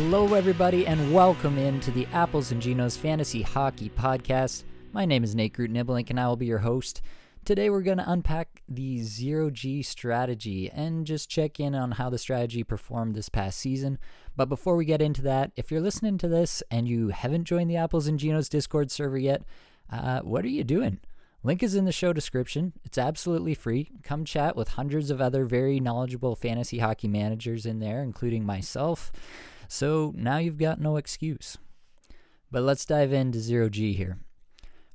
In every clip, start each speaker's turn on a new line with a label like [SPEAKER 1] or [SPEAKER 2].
[SPEAKER 1] Hello, everybody, and welcome into the Apples and Ginos Fantasy Hockey Podcast. My name is Nate Groot Nibbelink, and I will be your host. Today, we're going to unpack the Zero G strategy and just check in on how the strategy performed this past season. But before we get into that, if you're listening to this and you haven't joined the Apples and Ginos Discord server yet, uh, what are you doing? Link is in the show description. It's absolutely free. Come chat with hundreds of other very knowledgeable fantasy hockey managers in there, including myself. So now you've got no excuse. But let's dive into zero G here.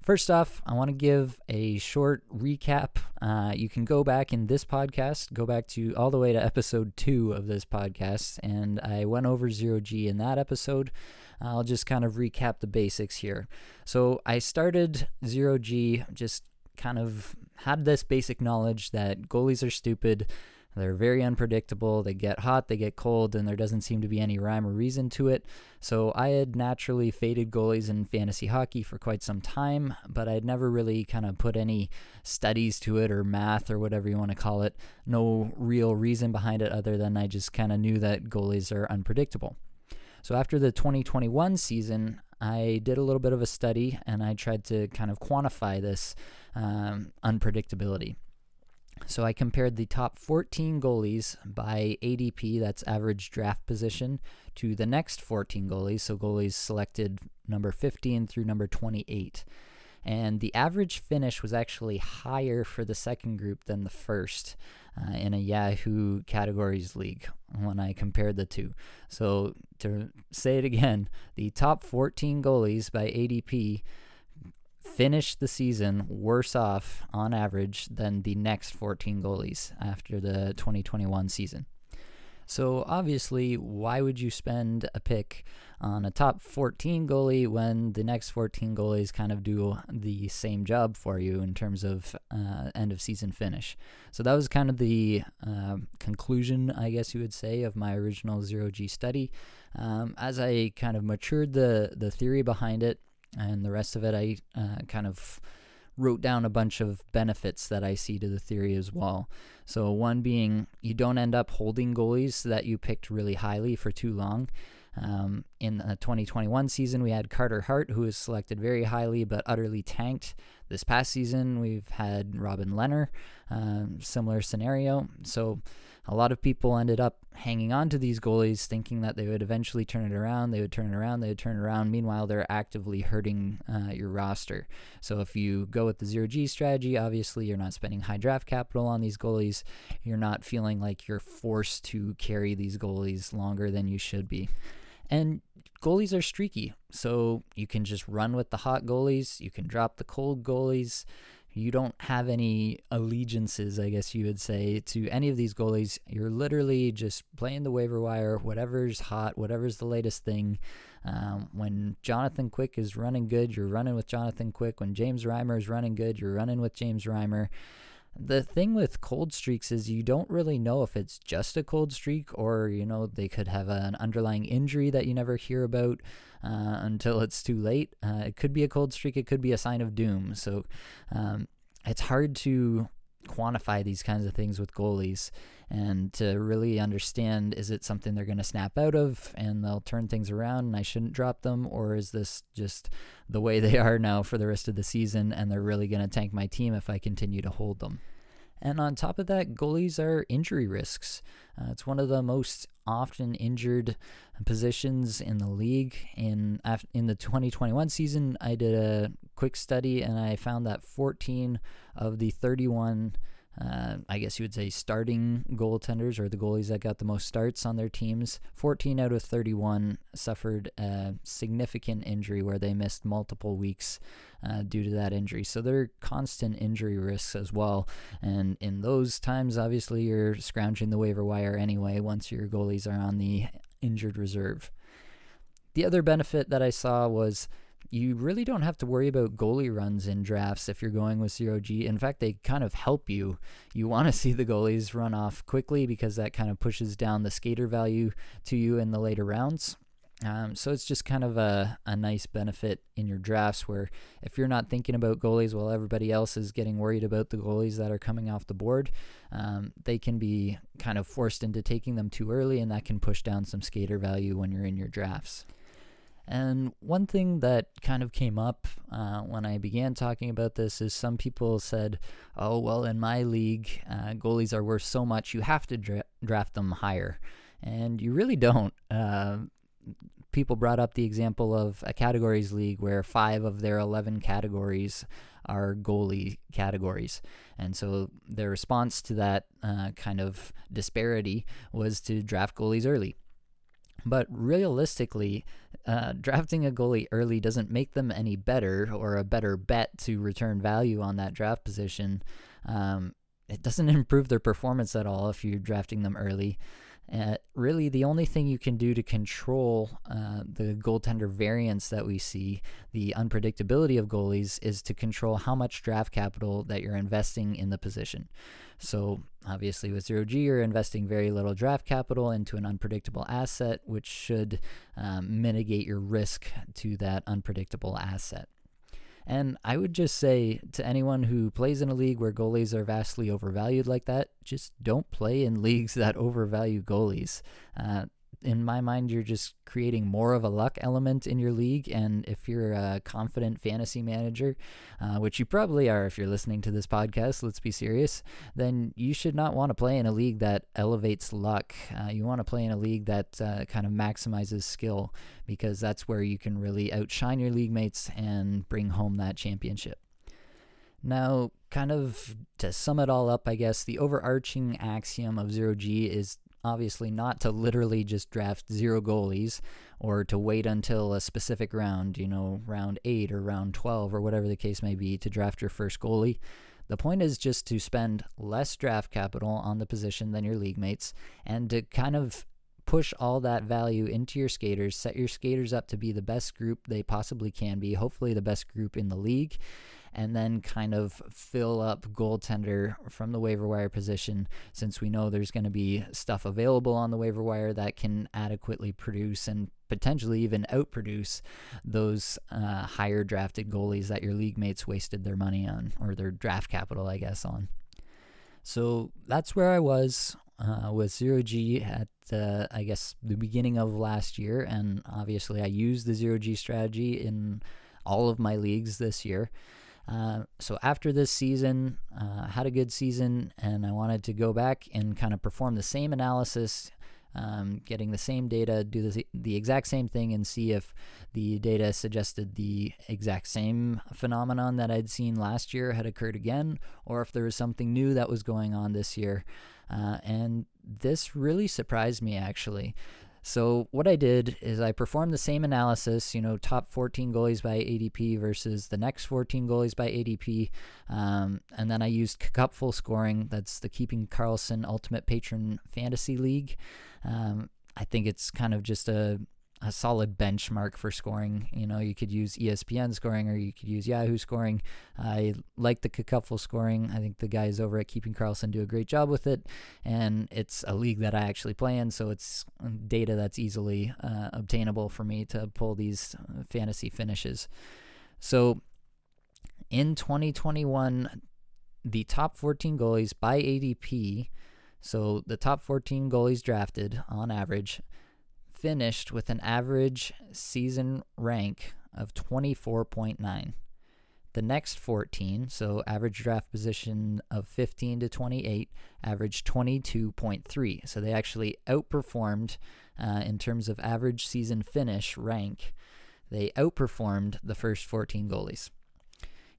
[SPEAKER 1] First off, I want to give a short recap. Uh, you can go back in this podcast, go back to all the way to episode two of this podcast, and I went over zero G in that episode. I'll just kind of recap the basics here. So I started zero G, just kind of had this basic knowledge that goalies are stupid. They're very unpredictable. They get hot, they get cold, and there doesn't seem to be any rhyme or reason to it. So I had naturally faded goalies in fantasy hockey for quite some time, but I'd never really kind of put any studies to it or math or whatever you want to call it. No real reason behind it other than I just kind of knew that goalies are unpredictable. So after the 2021 season, I did a little bit of a study and I tried to kind of quantify this um, unpredictability. So I compared the top 14 goalies by ADP, that's average draft position, to the next 14 goalies, so goalies selected number 15 through number 28. And the average finish was actually higher for the second group than the first uh, in a Yahoo categories league when I compared the two. So to say it again, the top 14 goalies by ADP finished the season worse off on average than the next 14 goalies after the 2021 season. So, obviously, why would you spend a pick on a top 14 goalie when the next 14 goalies kind of do the same job for you in terms of uh, end of season finish? So, that was kind of the uh, conclusion, I guess you would say, of my original zero G study. Um, as I kind of matured the, the theory behind it, and the rest of it I uh, kind of wrote down a bunch of benefits that I see to the theory as well. So, one being you don't end up holding goalies that you picked really highly for too long. Um, in the 2021 season, we had Carter Hart, who was selected very highly but utterly tanked. This past season, we've had Robin Lehner, um, similar scenario. So, a lot of people ended up hanging on to these goalies thinking that they would eventually turn it around. They would turn it around. They would turn it around. Meanwhile, they're actively hurting uh, your roster. So if you go with the zero G strategy, obviously you're not spending high draft capital on these goalies. You're not feeling like you're forced to carry these goalies longer than you should be. And goalies are streaky. So you can just run with the hot goalies. You can drop the cold goalies you don't have any allegiances, I guess you would say, to any of these goalies. You're literally just playing the waiver wire, whatever's hot, whatever's the latest thing. Um, when Jonathan Quick is running good, you're running with Jonathan Quick. When James Reimer is running good, you're running with James Reimer. The thing with cold streaks is you don't really know if it's just a cold streak or, you know, they could have an underlying injury that you never hear about uh, until it's too late. Uh, it could be a cold streak, it could be a sign of doom. So um, it's hard to quantify these kinds of things with goalies and to really understand is it something they're going to snap out of and they'll turn things around and I shouldn't drop them or is this just the way they are now for the rest of the season and they're really going to tank my team if I continue to hold them. And on top of that, goalies are injury risks. Uh, it's one of the most often injured positions in the league. In in the 2021 season, I did a quick study and I found that 14 of the 31 uh, I guess you would say starting goaltenders or the goalies that got the most starts on their teams. 14 out of 31 suffered a significant injury where they missed multiple weeks uh, due to that injury. So they're constant injury risks as well. And in those times, obviously, you're scrounging the waiver wire anyway once your goalies are on the injured reserve. The other benefit that I saw was you really don't have to worry about goalie runs in drafts if you're going with zero G. In fact, they kind of help you. You want to see the goalies run off quickly because that kind of pushes down the skater value to you in the later rounds. Um, so it's just kind of a, a nice benefit in your drafts where if you're not thinking about goalies while everybody else is getting worried about the goalies that are coming off the board, um, they can be kind of forced into taking them too early, and that can push down some skater value when you're in your drafts. And one thing that kind of came up uh, when I began talking about this is some people said, oh, well, in my league, uh, goalies are worth so much, you have to dra- draft them higher. And you really don't. Uh, people brought up the example of a categories league where five of their 11 categories are goalie categories. And so their response to that uh, kind of disparity was to draft goalies early. But realistically, uh, drafting a goalie early doesn't make them any better or a better bet to return value on that draft position. Um, it doesn't improve their performance at all if you're drafting them early. Uh, really, the only thing you can do to control uh, the goaltender variance that we see, the unpredictability of goalies, is to control how much draft capital that you're investing in the position. So, obviously, with zero G, you're investing very little draft capital into an unpredictable asset, which should um, mitigate your risk to that unpredictable asset. And I would just say to anyone who plays in a league where goalies are vastly overvalued like that, just don't play in leagues that overvalue goalies. Uh, in my mind, you're just creating more of a luck element in your league. And if you're a confident fantasy manager, uh, which you probably are if you're listening to this podcast, let's be serious, then you should not want to play in a league that elevates luck. Uh, you want to play in a league that uh, kind of maximizes skill because that's where you can really outshine your league mates and bring home that championship. Now, kind of to sum it all up, I guess the overarching axiom of zero G is obviously not to literally just draft zero goalies or to wait until a specific round, you know, round 8 or round 12 or whatever the case may be to draft your first goalie. The point is just to spend less draft capital on the position than your league mates and to kind of push all that value into your skaters, set your skaters up to be the best group they possibly can be, hopefully the best group in the league, and then kind of fill up goaltender from the waiver wire position since we know there's going to be stuff available on the waiver wire that can adequately produce and potentially even outproduce those uh, higher drafted goalies that your league mates wasted their money on or their draft capital, I guess, on. So that's where I was uh, with zero G at uh, I guess the beginning of last year, and obviously I used the zero G strategy in all of my leagues this year. Uh, so after this season, uh, had a good season, and I wanted to go back and kind of perform the same analysis, um, getting the same data, do the, the exact same thing, and see if the data suggested the exact same phenomenon that I'd seen last year had occurred again, or if there was something new that was going on this year. Uh, and this really surprised me actually. So what I did is I performed the same analysis, you know, top 14 goalies by ADP versus the next 14 goalies by ADP, um, and then I used Cupful scoring. That's the Keeping Karlsson Ultimate Patron Fantasy League. Um, I think it's kind of just a a solid benchmark for scoring. You know, you could use ESPN scoring or you could use Yahoo scoring. I like the KKUPFL scoring. I think the guys over at Keeping Karlsson do a great job with it, and it's a league that I actually play in, so it's data that's easily uh, obtainable for me to pull these uh, fantasy finishes. So in 2021, the top 14 goalies by ADP. So the top 14 goalies drafted on average finished with an average season rank of 24.9. The next 14, so average draft position of 15 to 28, averaged 22.3. So they actually outperformed uh, in terms of average season finish rank. They outperformed the first 14 goalies.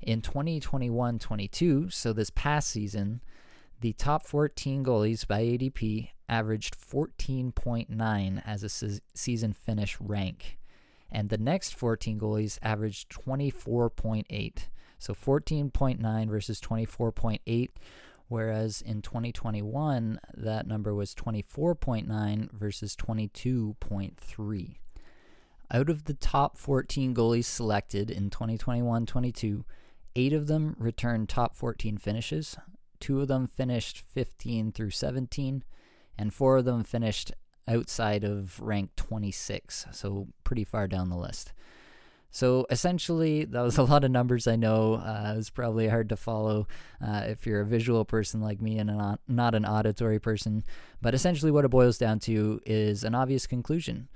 [SPEAKER 1] In 2021 22, so this past season, the top 14 goalies by ADP averaged 14.9 as a se- season finish rank. And the next 14 goalies averaged 24.8. So 14.9 versus 24.8. Whereas in 2021, that number was 24.9 versus 22.3. Out of the top 14 goalies selected in 2021 22, eight of them returned top 14 finishes. Two of them finished 15 through 17, and four of them finished outside of rank 26, so pretty far down the list. So essentially, that was a lot of numbers. I know uh, it was probably hard to follow uh, if you're a visual person like me and not, not an auditory person. But essentially, what it boils down to is an obvious conclusion.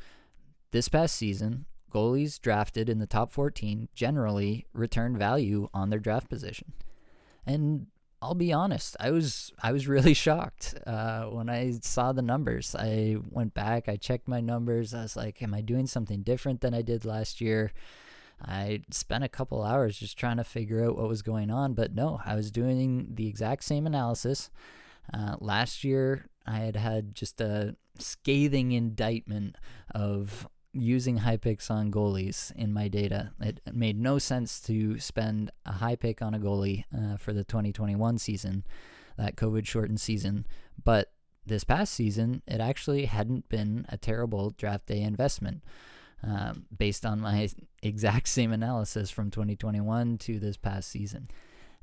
[SPEAKER 1] This past season, goalies drafted in the top 14 generally returned value on their draft position. And I'll be honest, I was I was really shocked uh, when I saw the numbers. I went back, I checked my numbers. I was like, "Am I doing something different than I did last year?" I spent a couple hours just trying to figure out what was going on, but no, I was doing the exact same analysis. Uh, last year, I had had just a scathing indictment of using high picks on goalies in my data. It made no sense to spend a high pick on a goalie uh, for the 2021 season, that COVID shortened season. But this past season, it actually hadn't been a terrible draft day investment. Um, based on my exact same analysis from 2021 to this past season.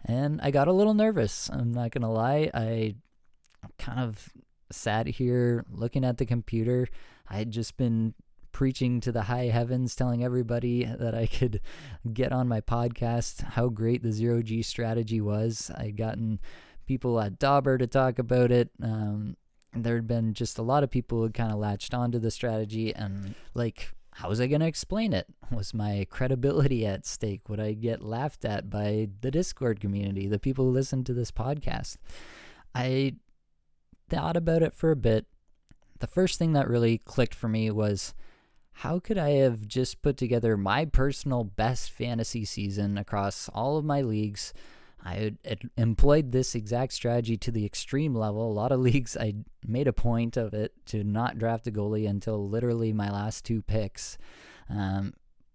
[SPEAKER 1] And I got a little nervous. I'm not going to lie. I kind of sat here looking at the computer. I had just been preaching to the high heavens, telling everybody that I could get on my podcast how great the zero G strategy was. I'd gotten people at Dobber to talk about it. Um, there had been just a lot of people who kind of latched onto the strategy and like how was I going to explain it? Was my credibility at stake? Would I get laughed at by the Discord community, the people who listen to this podcast? I thought about it for a bit. The first thing that really clicked for me was how could I have just put together my personal best fantasy season across all of my leagues? I had employed this exact strategy to the extreme level. A lot of leagues, I made a point of it to not draft a goalie until literally my last two picks. Um,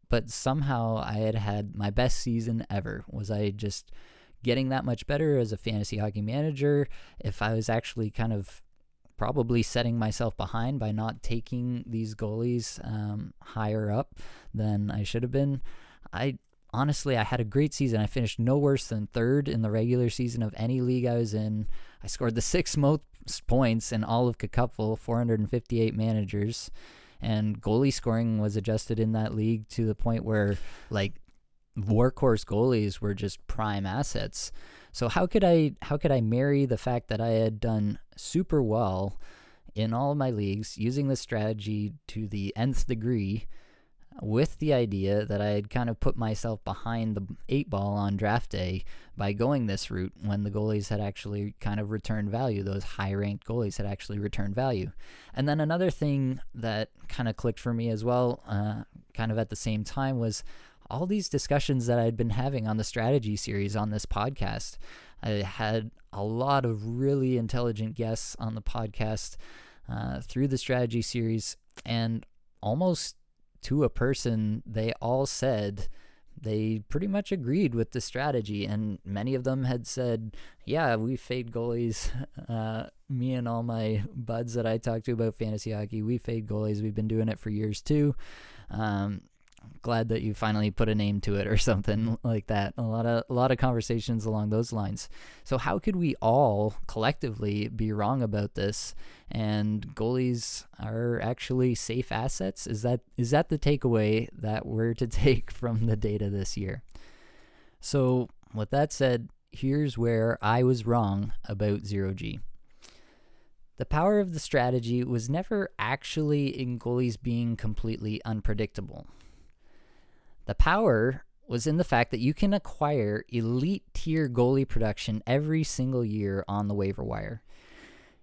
[SPEAKER 1] but somehow I had had my best season ever. Was I just getting that much better as a fantasy hockey manager? If I was actually kind of probably setting myself behind by not taking these goalies um, higher up than I should have been. I honestly, I had a great season. I finished no worse than third in the regular season of any league I was in. I scored the sixth most points in all of Cupful, 458 managers. And goalie scoring was adjusted in that league to the point where, like, workhorse goalies were just prime assets. So how could I how could I marry the fact that I had done super well in all my leagues using this strategy to the nth degree with the idea that I had kind of put myself behind the eight ball on draft day by going this route when the goalies had actually kind of returned value. Those high ranked goalies had actually returned value. And then another thing that kind of clicked for me as well, uh, kind of at the same time, was all these discussions that I'd been having on the strategy series on this podcast. I had a lot of really intelligent guests on the podcast uh, through the strategy series, and almost to a person, they all said they pretty much agreed with the strategy, and many of them had said, "Yeah, we fade goalies." Uh, me and all my buds that I talked to about fantasy hockey, we fade goalies. We've been doing it for years too. Um, glad that you finally put a name to it or something like that. A lot of a lot of conversations along those lines. So how could we all collectively be wrong about this and goalies are actually safe assets? Is that is that the takeaway that we're to take from the data this year? So with that said, here's where I was wrong about 0G. The power of the strategy was never actually in goalies being completely unpredictable. The power was in the fact that you can acquire elite tier goalie production every single year on the waiver wire.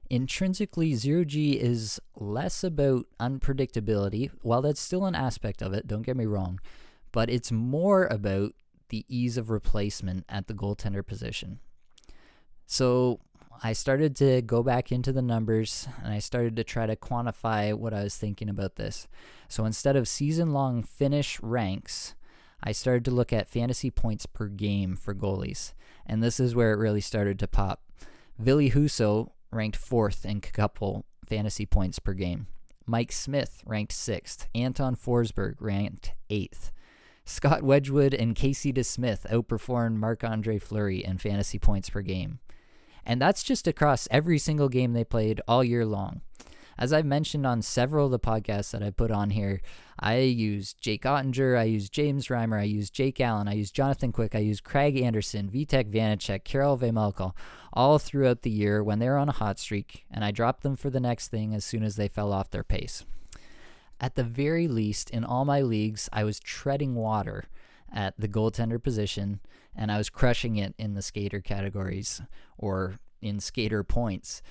[SPEAKER 1] Intrinsically, zero G is less about unpredictability, while that's still an aspect of it, don't get me wrong, but it's more about the ease of replacement at the goaltender position. So I started to go back into the numbers and I started to try to quantify what I was thinking about this. So instead of season long finish ranks, I started to look at fantasy points per game for goalies, and this is where it really started to pop. Ville Husso ranked fourth in Cupful fantasy points per game. Mike Smith ranked sixth. Anton Forsberg ranked eighth. Scott Wedgewood and Casey DeSmith outperformed Marc Andre Fleury in fantasy points per game. And that's just across every single game they played all year long. As I've mentioned on several of the podcasts that I put on here, I use Jake Oettinger, I use James Reimer, I use Jake Allen, I use Jonathan Quick, I use Craig Anderson, Vitek Vanecek, Karel Vejmelka, all throughout the year when they're on a hot streak, and I dropped them for the next thing as soon as they fell off their pace. At the very least, in all my leagues, I was treading water at the goaltender position and I was crushing it in the skater categories or in skater points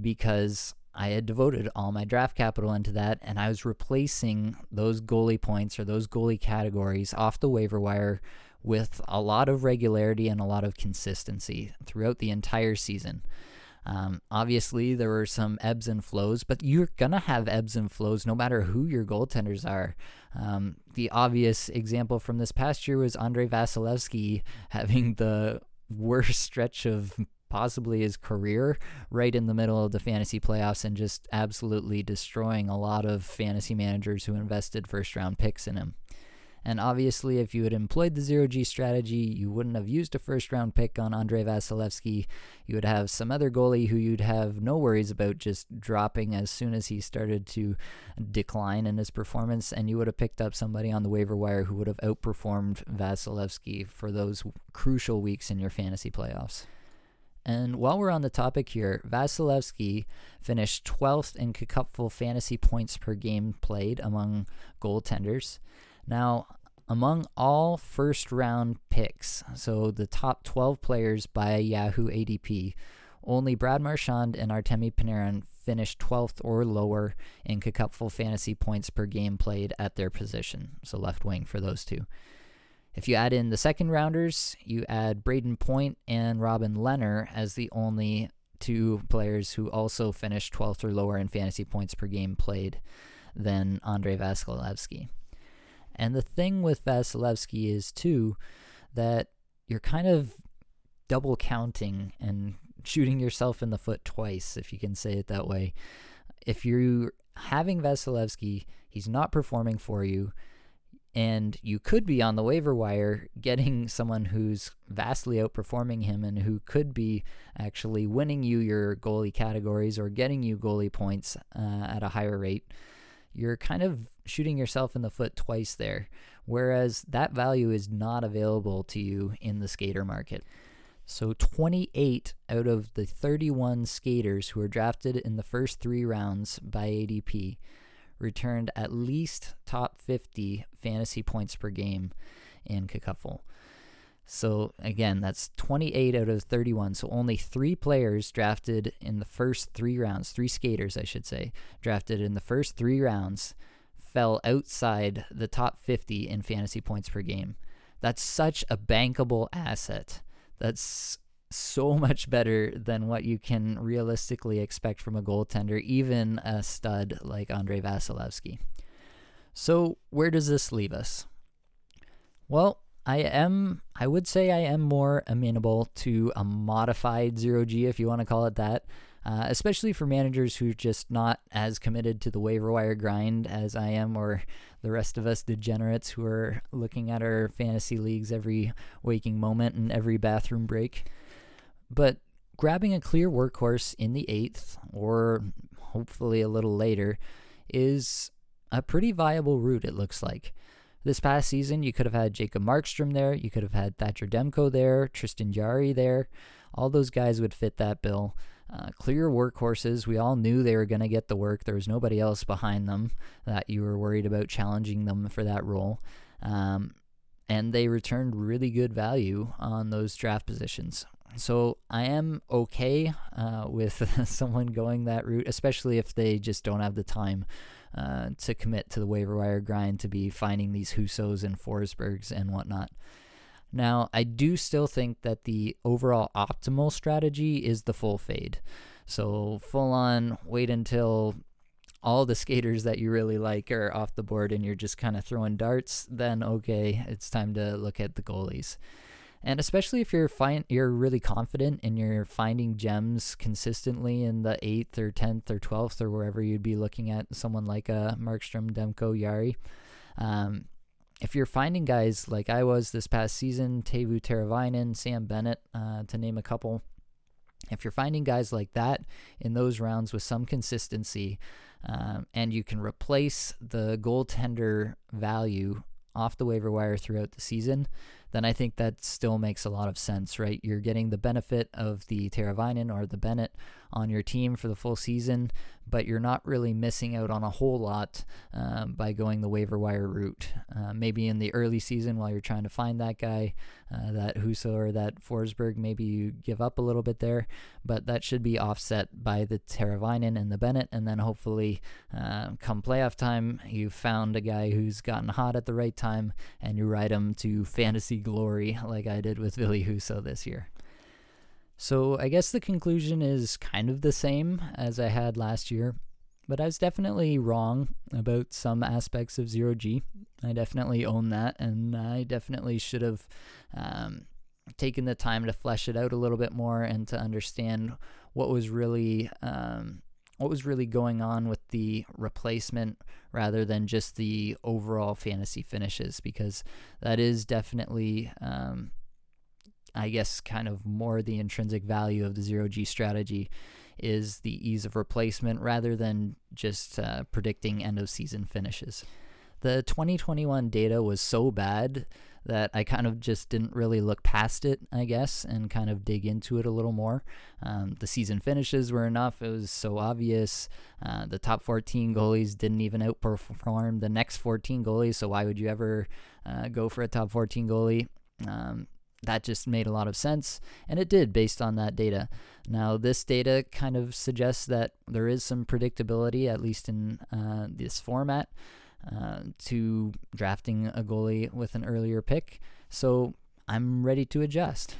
[SPEAKER 1] because I had devoted all my draft capital into that and I was replacing those goalie points or those goalie categories off the waiver wire with a lot of regularity and a lot of consistency throughout the entire season. Um, obviously, there were some ebbs and flows, but you're going to have ebbs and flows no matter who your goaltenders are. Um, the obvious example from this past year was Andrei Vasilevskiy having the worst stretch of possibly his career right in the middle of the fantasy playoffs and just absolutely destroying a lot of fantasy managers who invested first round picks in him. And obviously, if you had employed the zero G strategy, you wouldn't have used a first round pick on Andrei Vasilevskiy. You would have some other goalie who you'd have no worries about just dropping as soon as he started to decline in his performance, and you would have picked up somebody on the waiver wire who would have outperformed Vasilevskiy for those crucial weeks in your fantasy playoffs. And while we're on the topic here, Vasilevskiy finished 12th in Cupful fantasy points per game played among goaltenders. Now, among all first round picks, so the top 12 players by Yahoo ADP, only Brad Marchand and Artemi Panarin finished 12th or lower in Cupful fantasy points per game played at their position, so left wing for those two. If you add in the second rounders, you add Brayden Point and Robin Lehner as the only two players who also finished 12th or lower in fantasy points per game played than Andrei Vasilevskiy. And the thing with Vasilevskiy is, too, that you're kind of double counting and shooting yourself in the foot twice, if you can say it that way. If you're having Vasilevskiy, he's not performing for you, and you could be on the waiver wire getting someone who's vastly outperforming him and who could be actually winning you your goalie categories or getting you goalie points uh, at a higher rate you're kind of shooting yourself in the foot twice there, whereas that value is not available to you in the skater market. So 28 out of the 31 skaters who were drafted in the first three rounds by ADP returned at least top 50 fantasy points per game in KKUPFL. So again, that's 28 out of 31. So only three players drafted in the first three rounds, three skaters, I should say, drafted in the first three rounds fell outside the top 50 in fantasy points per game. That's such a bankable asset. That's so much better than what you can realistically expect from a goaltender, even a stud like Andrei Vasilevskiy. So, where does this leave us? Well, I am, I would say I am more amenable to a modified zero G, if you want to call it that, uh, especially for managers who are just not as committed to the waiver wire grind as I am, or the rest of us degenerates who are looking at our fantasy leagues every waking moment and every bathroom break. But grabbing a clear workhorse in the eighth, or hopefully a little later, is a pretty viable route, it looks like. This past season, you could have had Jacob Markstrom there, you could have had Thatcher Demko there, Tristan Jarry there. All those guys would fit that bill. Uh, clear workhorses. We all knew they were going to get the work. There was nobody else behind them that you were worried about challenging them for that role. Um, and they returned really good value on those draft positions. So I am okay uh, with someone going that route, especially if they just don't have the time uh, to commit to the waiver wire grind to be finding these Hussos and Forsbergs and whatnot. Now, I do still think that the overall optimal strategy is the full fade. So, full on, wait until all the skaters that you really like are off the board and you're just kind of throwing darts, then okay, it's time to look at the goalies. And especially if you're find you're really confident and you're finding gems consistently in the eighth or tenth or twelfth or wherever you'd be looking at someone like a Markstrom, Demko, Jarry. Um, if you're finding guys like I was this past season, Teuvo Teravainen, Sam Bennett, uh, to name a couple, if you're finding guys like that in those rounds with some consistency, um, and you can replace the goaltender value off the waiver wire throughout the season, then I think that still makes a lot of sense, right? You're getting the benefit of the Teravainen or the Bennett on your team for the full season, but you're not really missing out on a whole lot um, by going the waiver wire route. Uh, maybe in the early season while you're trying to find that guy, uh, that Husso or that Forsberg, maybe you give up a little bit there, but that should be offset by the Teravainen and the Bennett, and then hopefully uh, come playoff time, you found a guy who's gotten hot at the right time and you ride him to fantasy glory like I did with Ville Husso this year. So I guess the conclusion is kind of the same as I had last year, but I was definitely wrong about some aspects of zero G. I definitely own that, and I definitely should have um, taken the time to flesh it out a little bit more and to understand what was really um, what was really going on with the replacement rather than just the overall fantasy finishes because that is definitely um, I guess, kind of more the intrinsic value of the zero G strategy is the ease of replacement rather than just uh, predicting end of season finishes. The 2021 data was so bad that I kind of just didn't really look past it, I guess, and kind of dig into it a little more. Um, the season finishes were enough, it was so obvious. Uh, the top 14 goalies didn't even outperform the next 14 goalies, so why would you ever uh, go for a top 14 goalie? Um, that just made a lot of sense, and it did based on that data. Now, this data kind of suggests that there is some predictability, at least in uh, this format, uh, to drafting a goalie with an earlier pick. So I'm ready to adjust.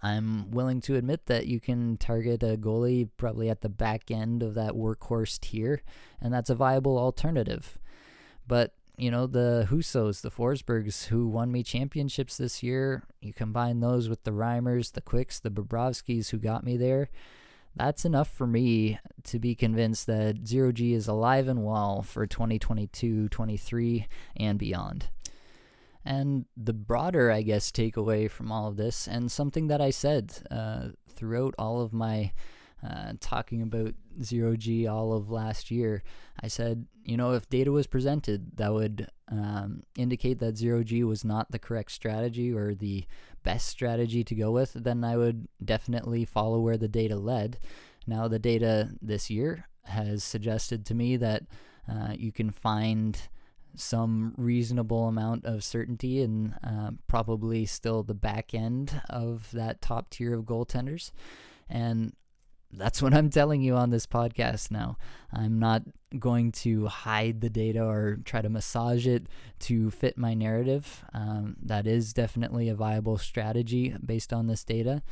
[SPEAKER 1] I'm willing to admit that you can target a goalie probably at the back end of that workhorse tier, and that's a viable alternative. But you know, the Hussos, the Forsbergs, who won me championships this year, you combine those with the Reimers, the Quicks, the Bobrovskis who got me there. That's enough for me to be convinced that Zero G is alive and well for 2022 23 and beyond. And the broader, I guess, takeaway from all of this, and something that I said uh, throughout all of my uh, talking about zero G all of last year, I said, you know, if data was presented that would um, indicate that zero G was not the correct strategy or the best strategy to go with, then I would definitely follow where the data led. Now, the data this year has suggested to me that uh, you can find some reasonable amount of certainty and uh, probably still the back end of that top tier of goaltenders. And that's what I'm telling you on this podcast now. I'm not going to hide the data or try to massage it to fit my narrative. Um, that is definitely a viable strategy based on this data.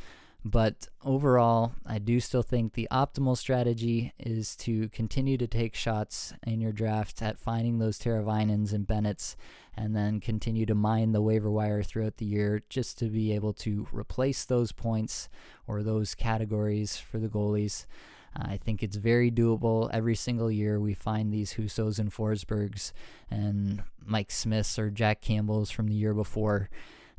[SPEAKER 1] But overall, I do still think the optimal strategy is to continue to take shots in your draft at finding those Teravainens and Bennetts and then continue to mine the waiver wire throughout the year just to be able to replace those points or those categories for the goalies. I think it's very doable. Every single year, we find these Hussos and Forsbergs and Mike Smiths or Jack Campbells from the year before.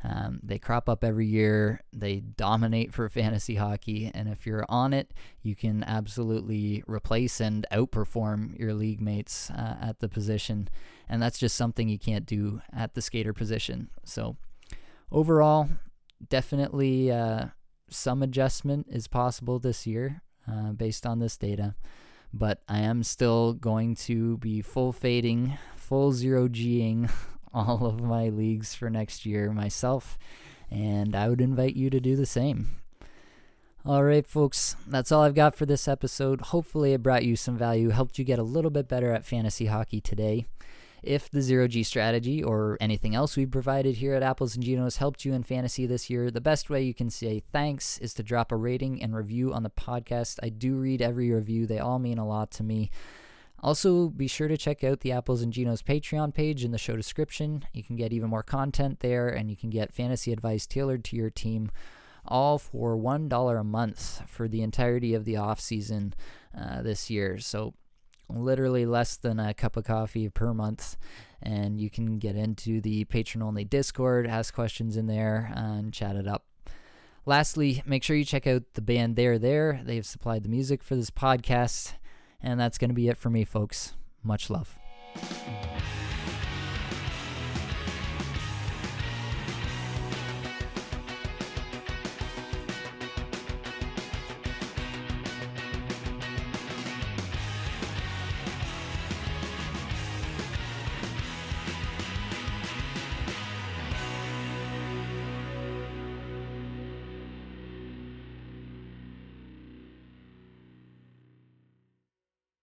[SPEAKER 1] Um, they crop up every year. They dominate for fantasy hockey. And if you're on it, you can absolutely replace and outperform your league mates uh, at the position. And that's just something you can't do at the skater position. So, overall, definitely uh, some adjustment is possible this year uh, based on this data. But I am still going to be full fading, full zero Ging all of my leagues for next year myself, and I would invite you to do the same. All right, folks, that's all I've got for this episode. Hopefully, it brought you some value, helped you get a little bit better at fantasy hockey today. If the zero G strategy or anything else we provided here at Apples and Ginos helped you in fantasy this year, the best way you can say thanks is to drop a rating and review on the podcast. I do read every review, they all mean a lot to me. Also, be sure to check out the Apples and Ginos Patreon page in the show description. You can get even more content there, and you can get fantasy advice tailored to your team, all for $1 a month for the entirety of the off season uh, this year. So, literally less than a cup of coffee per month. And you can get into the patron only Discord, ask questions in there, and chat it up. Lastly, make sure you check out the band They're There. They've supplied the music for this podcast. And that's going to be it for me, folks. Much love.